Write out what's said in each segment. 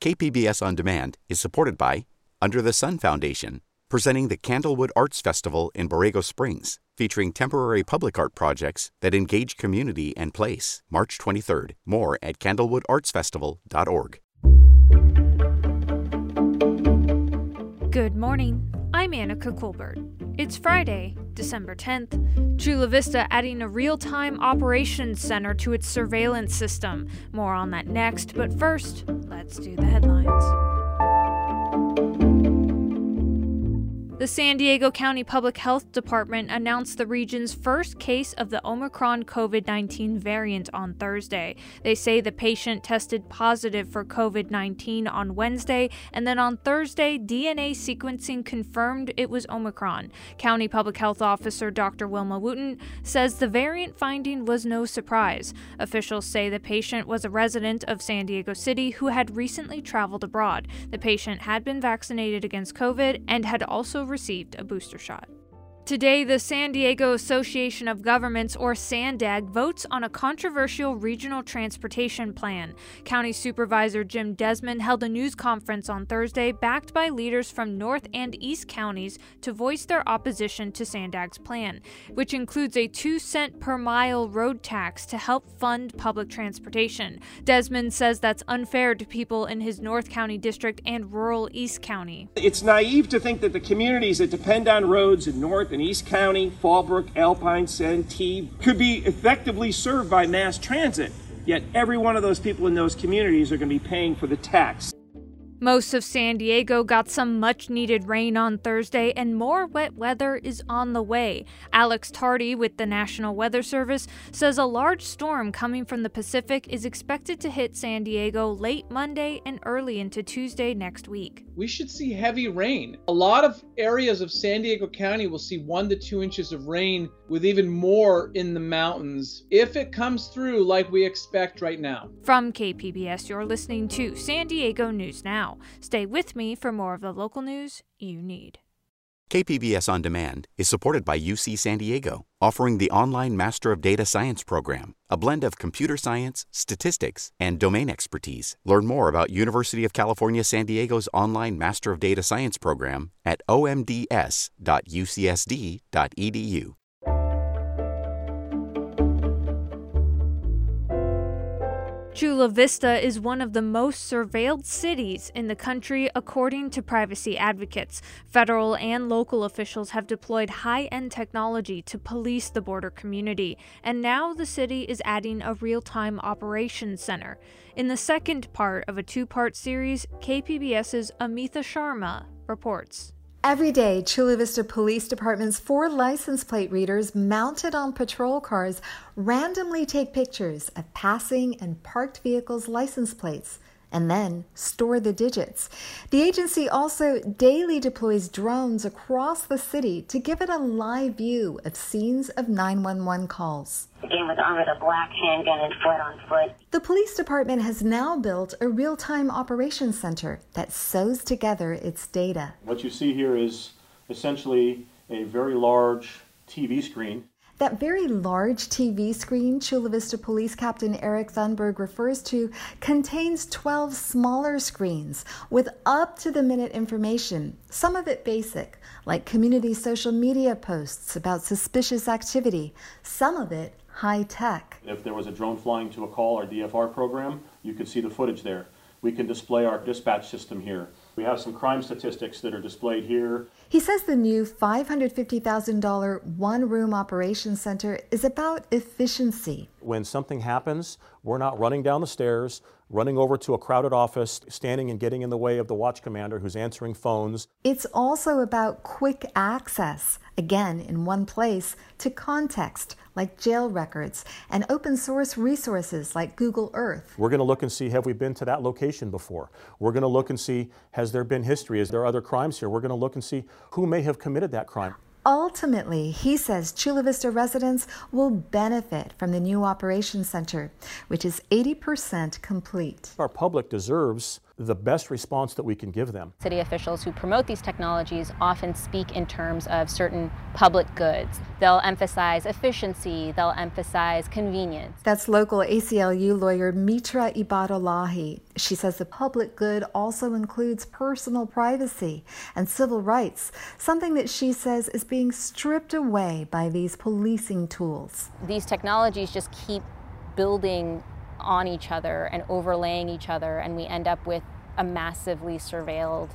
KPBS On Demand is supported by Under the Sun Foundation, presenting the Candlewood Arts Festival in Borrego Springs, featuring temporary public art projects that engage community and place. March 23rd. More at candlewoodartsfestival.org. Good morning. I'm Anica Colbert. It's Friday, December 10th. Chula Vista adding a real time operations center to its surveillance system. More on that next, but first, let's do the headlines. The San Diego County Public Health Department announced the region's first case of the Omicron COVID 19 variant on Thursday. They say the patient tested positive for COVID 19 on Wednesday, and then on Thursday, DNA sequencing confirmed it was Omicron. County Public Health Officer Dr. Wilma Wooten says the variant finding was no surprise. Officials say the patient was a resident of San Diego City who had recently traveled abroad. The patient had been vaccinated against COVID and had also received a booster shot. Today, the San Diego Association of Governments, or SANDAG, votes on a controversial regional transportation plan. County Supervisor Jim Desmond held a news conference on Thursday, backed by leaders from North and East counties, to voice their opposition to SANDAG's plan, which includes a two cent per mile road tax to help fund public transportation. Desmond says that's unfair to people in his North County district and rural East County. It's naive to think that the communities that depend on roads in North and East County, Fallbrook, Alpine, Santee could be effectively served by mass transit. Yet every one of those people in those communities are going to be paying for the tax. Most of San Diego got some much needed rain on Thursday, and more wet weather is on the way. Alex Tardy with the National Weather Service says a large storm coming from the Pacific is expected to hit San Diego late Monday and early into Tuesday next week. We should see heavy rain. A lot of areas of San Diego County will see one to two inches of rain, with even more in the mountains if it comes through like we expect right now. From KPBS, you're listening to San Diego News Now now. Stay with me for more of the local news you need. KPBS On Demand is supported by UC San Diego, offering the online Master of Data Science program, a blend of computer science, statistics, and domain expertise. Learn more about University of California San Diego's online Master of Data Science program at omds.ucsd.edu. Chula Vista is one of the most surveilled cities in the country, according to privacy advocates. Federal and local officials have deployed high end technology to police the border community, and now the city is adding a real time operations center. In the second part of a two part series, KPBS's Amita Sharma reports. Every day, Chula Vista Police Department's four license plate readers mounted on patrol cars randomly take pictures of passing and parked vehicles' license plates and then store the digits. The agency also daily deploys drones across the city to give it a live view of scenes of 911 calls. Again, with armored a black handgun and foot on foot. The police department has now built a real time operations center that sews together its data. What you see here is essentially a very large TV screen that very large TV screen Chula Vista Police Captain Eric Thunberg refers to contains 12 smaller screens with up to the minute information, some of it basic, like community social media posts about suspicious activity, some of it high tech. If there was a drone flying to a call or DFR program, you could see the footage there. We can display our dispatch system here. We have some crime statistics that are displayed here. He says the new $550,000 one room operations center is about efficiency. When something happens, we're not running down the stairs, running over to a crowded office, standing and getting in the way of the watch commander who's answering phones. It's also about quick access, again in one place, to context like jail records and open source resources like Google Earth. We're going to look and see have we been to that location before? We're going to look and see has there been history? Is there other crimes here? We're going to look and see who may have committed that crime. Ultimately, he says Chula Vista residents will benefit from the new operations center, which is 80% complete. Our public deserves the best response that we can give them. City officials who promote these technologies often speak in terms of certain public goods. They'll emphasize efficiency, they'll emphasize convenience. That's local ACLU lawyer Mitra Ebadolahi. She says the public good also includes personal privacy and civil rights, something that she says is being stripped away by these policing tools. These technologies just keep building on each other and overlaying each other, and we end up with a massively surveilled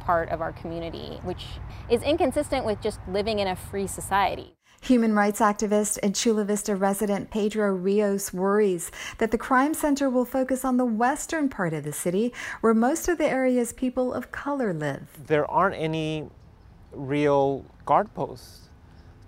part of our community, which is inconsistent with just living in a free society. Human rights activist and Chula Vista resident Pedro Rios worries that the crime center will focus on the western part of the city, where most of the area's people of color live. There aren't any real guard posts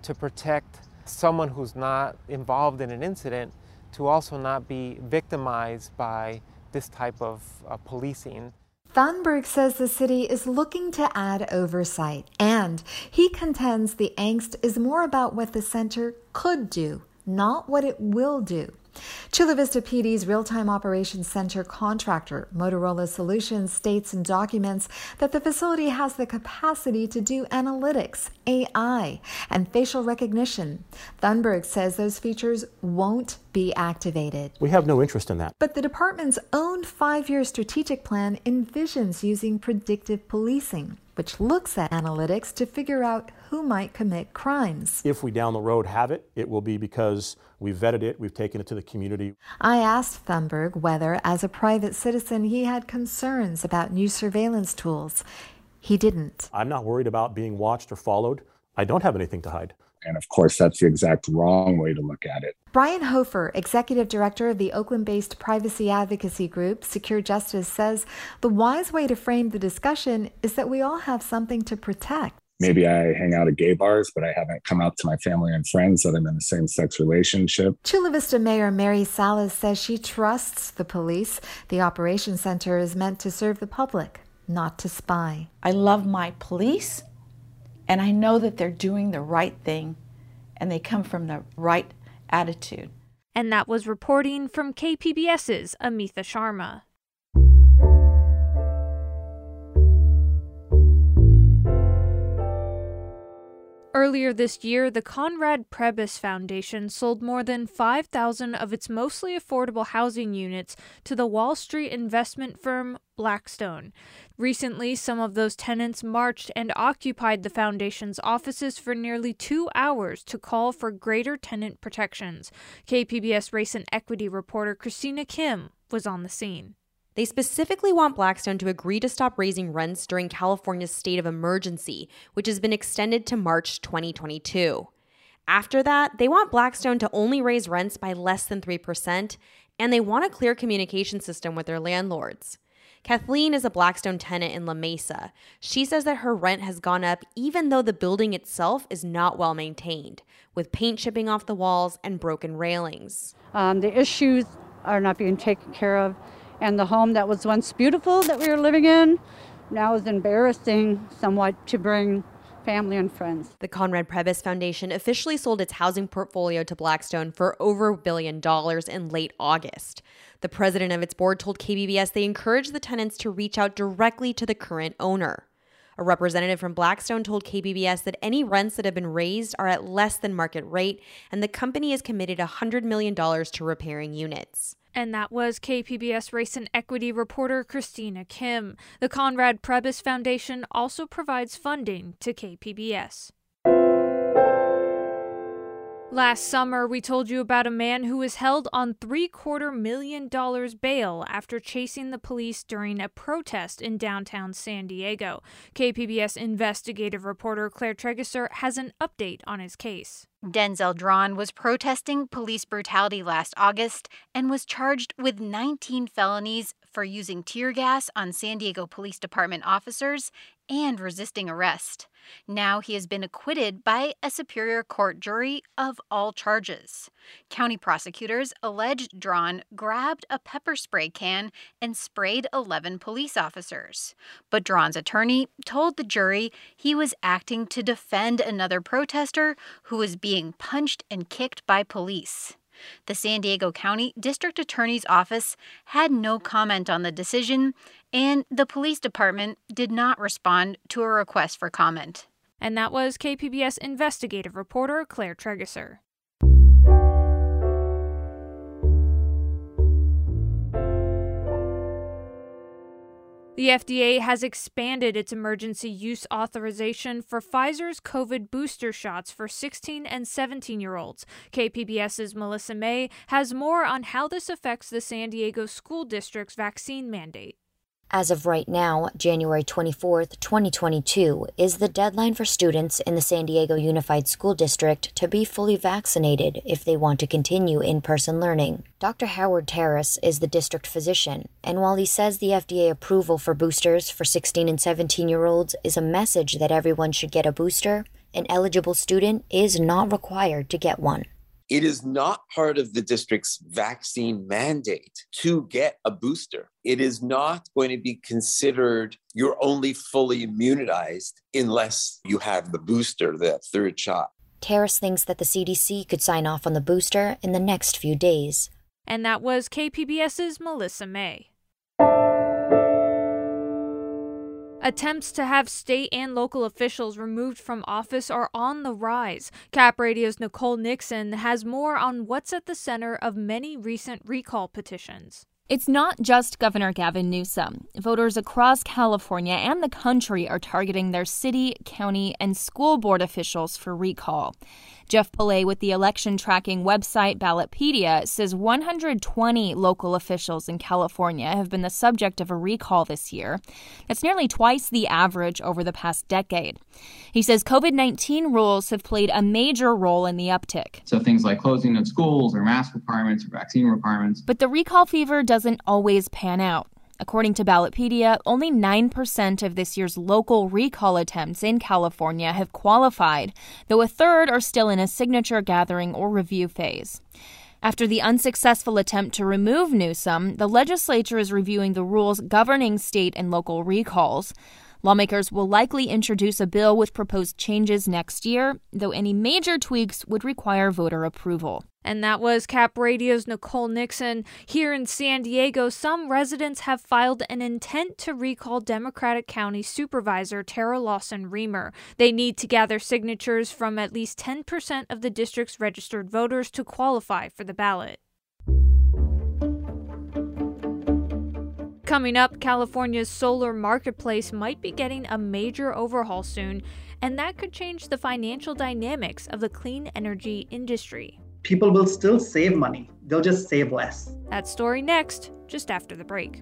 to protect someone who's not involved in an incident to also not be victimized by this type of uh, policing. Thunberg says the city is looking to add oversight, and he contends the angst is more about what the center could do, not what it will do. Chula Vista PD's Real Time Operations Center contractor, Motorola Solutions, states in documents that the facility has the capacity to do analytics, AI, and facial recognition. Thunberg says those features won't be activated. We have no interest in that. But the department's own five year strategic plan envisions using predictive policing which looks at analytics to figure out who might commit crimes. If we down the road have it, it will be because we've vetted it, we've taken it to the community. I asked Thunberg whether, as a private citizen, he had concerns about new surveillance tools. He didn't. I'm not worried about being watched or followed. I don't have anything to hide. And of course, that's the exact wrong way to look at it. Brian Hofer, executive director of the Oakland based privacy advocacy group Secure Justice, says the wise way to frame the discussion is that we all have something to protect. Maybe I hang out at gay bars, but I haven't come out to my family and friends that I'm in a same sex relationship. Chula Vista Mayor Mary Salas says she trusts the police. The Operations Center is meant to serve the public, not to spy. I love my police and I know that they're doing the right thing and they come from the right attitude. And that was reporting from KPBS's Amita Sharma. Earlier this year, the Conrad Prebys Foundation sold more than 5,000 of its mostly affordable housing units to the Wall Street investment firm Blackstone. Recently, some of those tenants marched and occupied the foundation's offices for nearly two hours to call for greater tenant protections. KPBS Race and Equity reporter Cristina Kim was on the scene. They specifically want Blackstone to agree to stop raising rents during California's state of emergency, which has been extended to March 2022. After that, they want Blackstone to only raise rents by less than 3%, and they want a clear communication system with their landlords. Kathleen is a Blackstone tenant in La Mesa. She says that her rent has gone up even though the building itself is not well maintained, with paint chipping off the walls and broken railings. Um, the issues are not being taken care of and the home that was once beautiful that we were living in now is embarrassing somewhat to bring family and friends. The Conrad Prebys Foundation officially sold its housing portfolio to Blackstone for over a billion dollars in late August. The president of its board told KPBS they encouraged the tenants to reach out directly to the current owner. A representative from Blackstone told KPBS that any rents that have been raised are at less than market rate, and the company is committed $100 million to repairing units. And that was KPBS Race and Equity reporter Cristina Kim. The Conrad Prebys Foundation also provides funding to KPBS. Last summer, we told you about a man who was held on three quarter million dollars bail after chasing the police during a protest in downtown San Diego. KPBS investigative reporter Claire Trageser has an update on his case. Denzel Drawn was protesting police brutality last August and was charged with 19 felonies for using tear gas on San Diego Police Department officers and resisting arrest. Now he has been acquitted by a Superior Court jury of all charges. County prosecutors alleged Drawn grabbed a pepper spray can and sprayed 11 police officers. But Drawn's attorney told the jury he was acting to defend another protester who was being punched and kicked by police. The San Diego County District Attorney's Office had no comment on the decision, and the police department did not respond to a request for comment. And that was KPBS investigative reporter Claire Trageser. The FDA has expanded its emergency use authorization for Pfizer's COVID booster shots for 16 and 17 year olds. KPBS's Melissa Mae has more on how this affects the San Diego School District's vaccine mandate. As of right now, January 24th, 2022, is the deadline for students in the San Diego Unified School District to be fully vaccinated if they want to continue in person learning. Dr. Howard Taras is the district physician, and while he says the FDA approval for boosters for 16 and 17 year olds is a message that everyone should get a booster, an eligible student is not required to get one. It is not part of the district's vaccine mandate to get a booster. It is not going to be considered you're only fully immunized unless you have the booster, the third shot. Taras thinks that the CDC could sign off on the booster in the next few days. And that was KPBS's Melissa Mae. Attempts to have state and local officials removed from office are on the rise. Cap Radio's Nicole Nixon has more on what's at the center of many recent recall petitions. It's not just Governor Gavin Newsom. Voters across California and the country are targeting their city, county, and school board officials for recall. Jeff Pillay with the election tracking website Ballotpedia says 120 local officials in California have been the subject of a recall this year. That's nearly twice the average over the past decade. He says COVID 19 rules have played a major role in the uptick. So things like closing of schools or mask requirements or vaccine requirements. But the recall fever doesn't always pan out. According to Ballotpedia, only 9% of this year's local recall attempts in California have qualified, though a third are still in a signature gathering or review phase. After the unsuccessful attempt to remove Newsom, the legislature is reviewing the rules governing state and local recalls. Lawmakers will likely introduce a bill with proposed changes next year, though any major tweaks would require voter approval. And that was Cap Radio's Nicole Nixon. Here in San Diego, some residents have filed an intent to recall Democratic County Supervisor Terra Lawson Remer. They need to gather signatures from at least 10% of the district's registered voters to qualify for the ballot. Coming up, California's solar marketplace might be getting a major overhaul soon, and that could change the financial dynamics of the clean energy industry. People will still save money, they'll just save less. That story next, just after the break.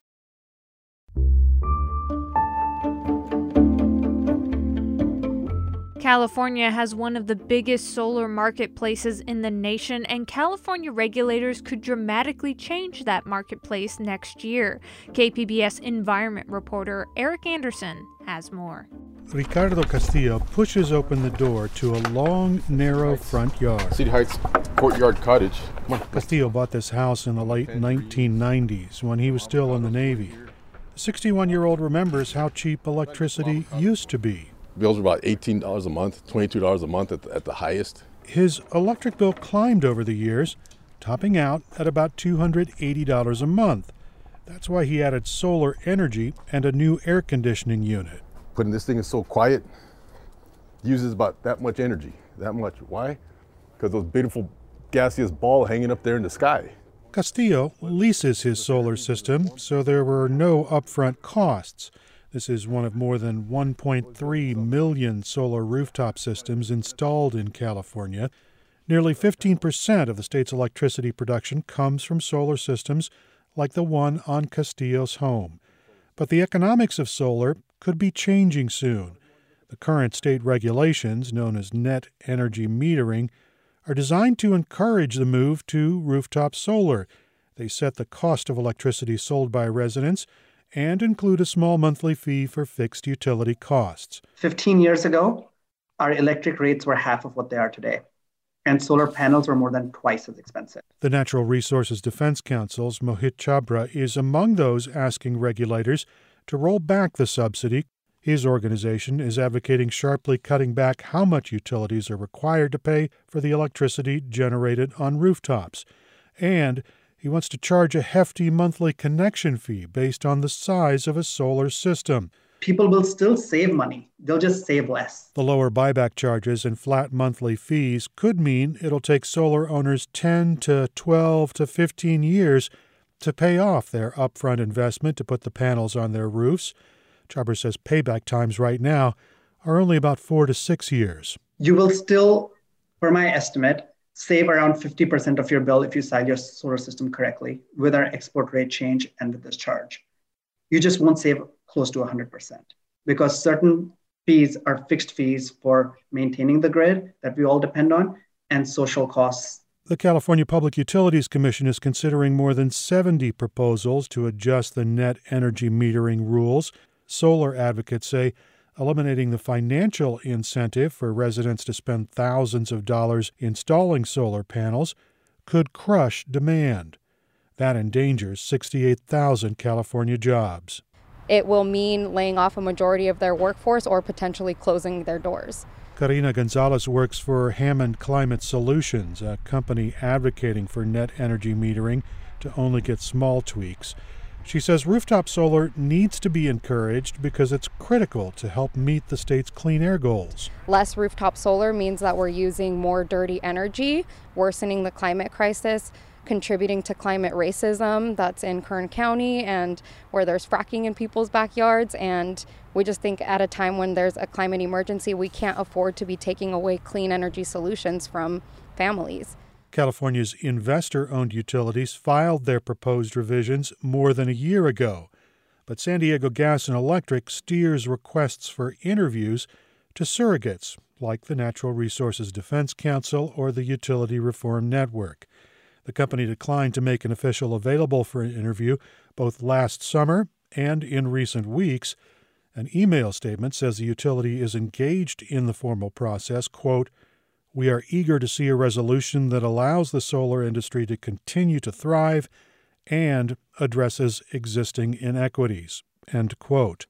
California has one of the biggest solar marketplaces in the nation, and California regulators could dramatically change that marketplace next year. KPBS environment reporter Eric Anderson has more. Ricardo Castillo pushes open the door to a long, narrow front yard. City Heights Courtyard Cottage. Castillo bought this house in the late 1990s when he was still in the Navy. The 61 year old remembers how cheap electricity used to be. Bills were about $18 a month, $22 a month at the, at the highest. His electric bill climbed over the years, topping out at about $280 a month. That's why he added solar energy and a new air conditioning unit. Putting this thing is so quiet, uses about that much energy. That much. Why? Because those beautiful gaseous ball hanging up there in the sky. Castillo leases his solar system, so there were no upfront costs. This is one of more than 1.3 million solar rooftop systems installed in California. Nearly 15% of the state's electricity production comes from solar systems like the one on Castillo's home. But the economics of solar could be changing soon. The current state regulations, known as net energy metering, are designed to encourage the move to rooftop solar. They set the cost of electricity sold by residents and include a small monthly fee for fixed utility costs. 15 years ago, our electric rates were half of what they are today, and solar panels were more than twice as expensive. The Natural Resources Defense Council's Mohit Chhabra is among those asking regulators to roll back the subsidy. His organization is advocating sharply cutting back how much utilities are required to pay for the electricity generated on rooftops. And he wants to charge a hefty monthly connection fee based on the size of a solar system. People will still save money, they'll just save less. The lower buyback charges and flat monthly fees could mean it'll take solar owners 10 to 12 to 15 years to pay off their upfront investment to put the panels on their roofs. Chhabra says payback times right now are only about four to six years. You will still, for my estimate, save around 50% of your bill if you size your solar system correctly with our export rate change and with this charge. You just won't save close to 100% because certain fees are fixed fees for maintaining the grid that we all depend on and social costs. The California Public Utilities Commission is considering more than 70 proposals to adjust the net energy metering rules. Solar advocates say eliminating the financial incentive for residents to spend thousands of dollars installing solar panels could crush demand. That endangers 68,000 California jobs. It will mean laying off a majority of their workforce or potentially closing their doors. Karina Gonzalez works for Hammond Climate Solutions, a company advocating for net energy metering to only get small tweaks. She says rooftop solar needs to be encouraged because it's critical to help meet the state's clean air goals. Less rooftop solar means that we're using more dirty energy, worsening the climate crisis, contributing to climate racism that's in Kern County and where there's fracking in people's backyards. And we just think at a time when there's a climate emergency, we can't afford to be taking away clean energy solutions from families. California's investor owned utilities filed their proposed revisions more than a year ago, but San Diego Gas and Electric steers requests for interviews to surrogates like the Natural Resources Defense Council or the Utility Reform Network. The company declined to make an official available for an interview both last summer and in recent weeks. An email statement says the utility is engaged in the formal process, quote, we are eager to see a resolution that allows the solar industry to continue to thrive and addresses existing inequities. End quote.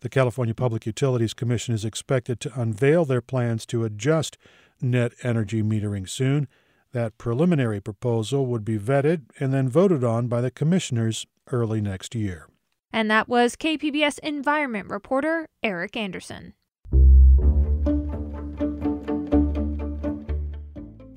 The California Public Utilities Commission is expected to unveil their plans to adjust net energy metering soon. That preliminary proposal would be vetted and then voted on by the commissioners early next year. And that was KPBS environment reporter Eric Anderson.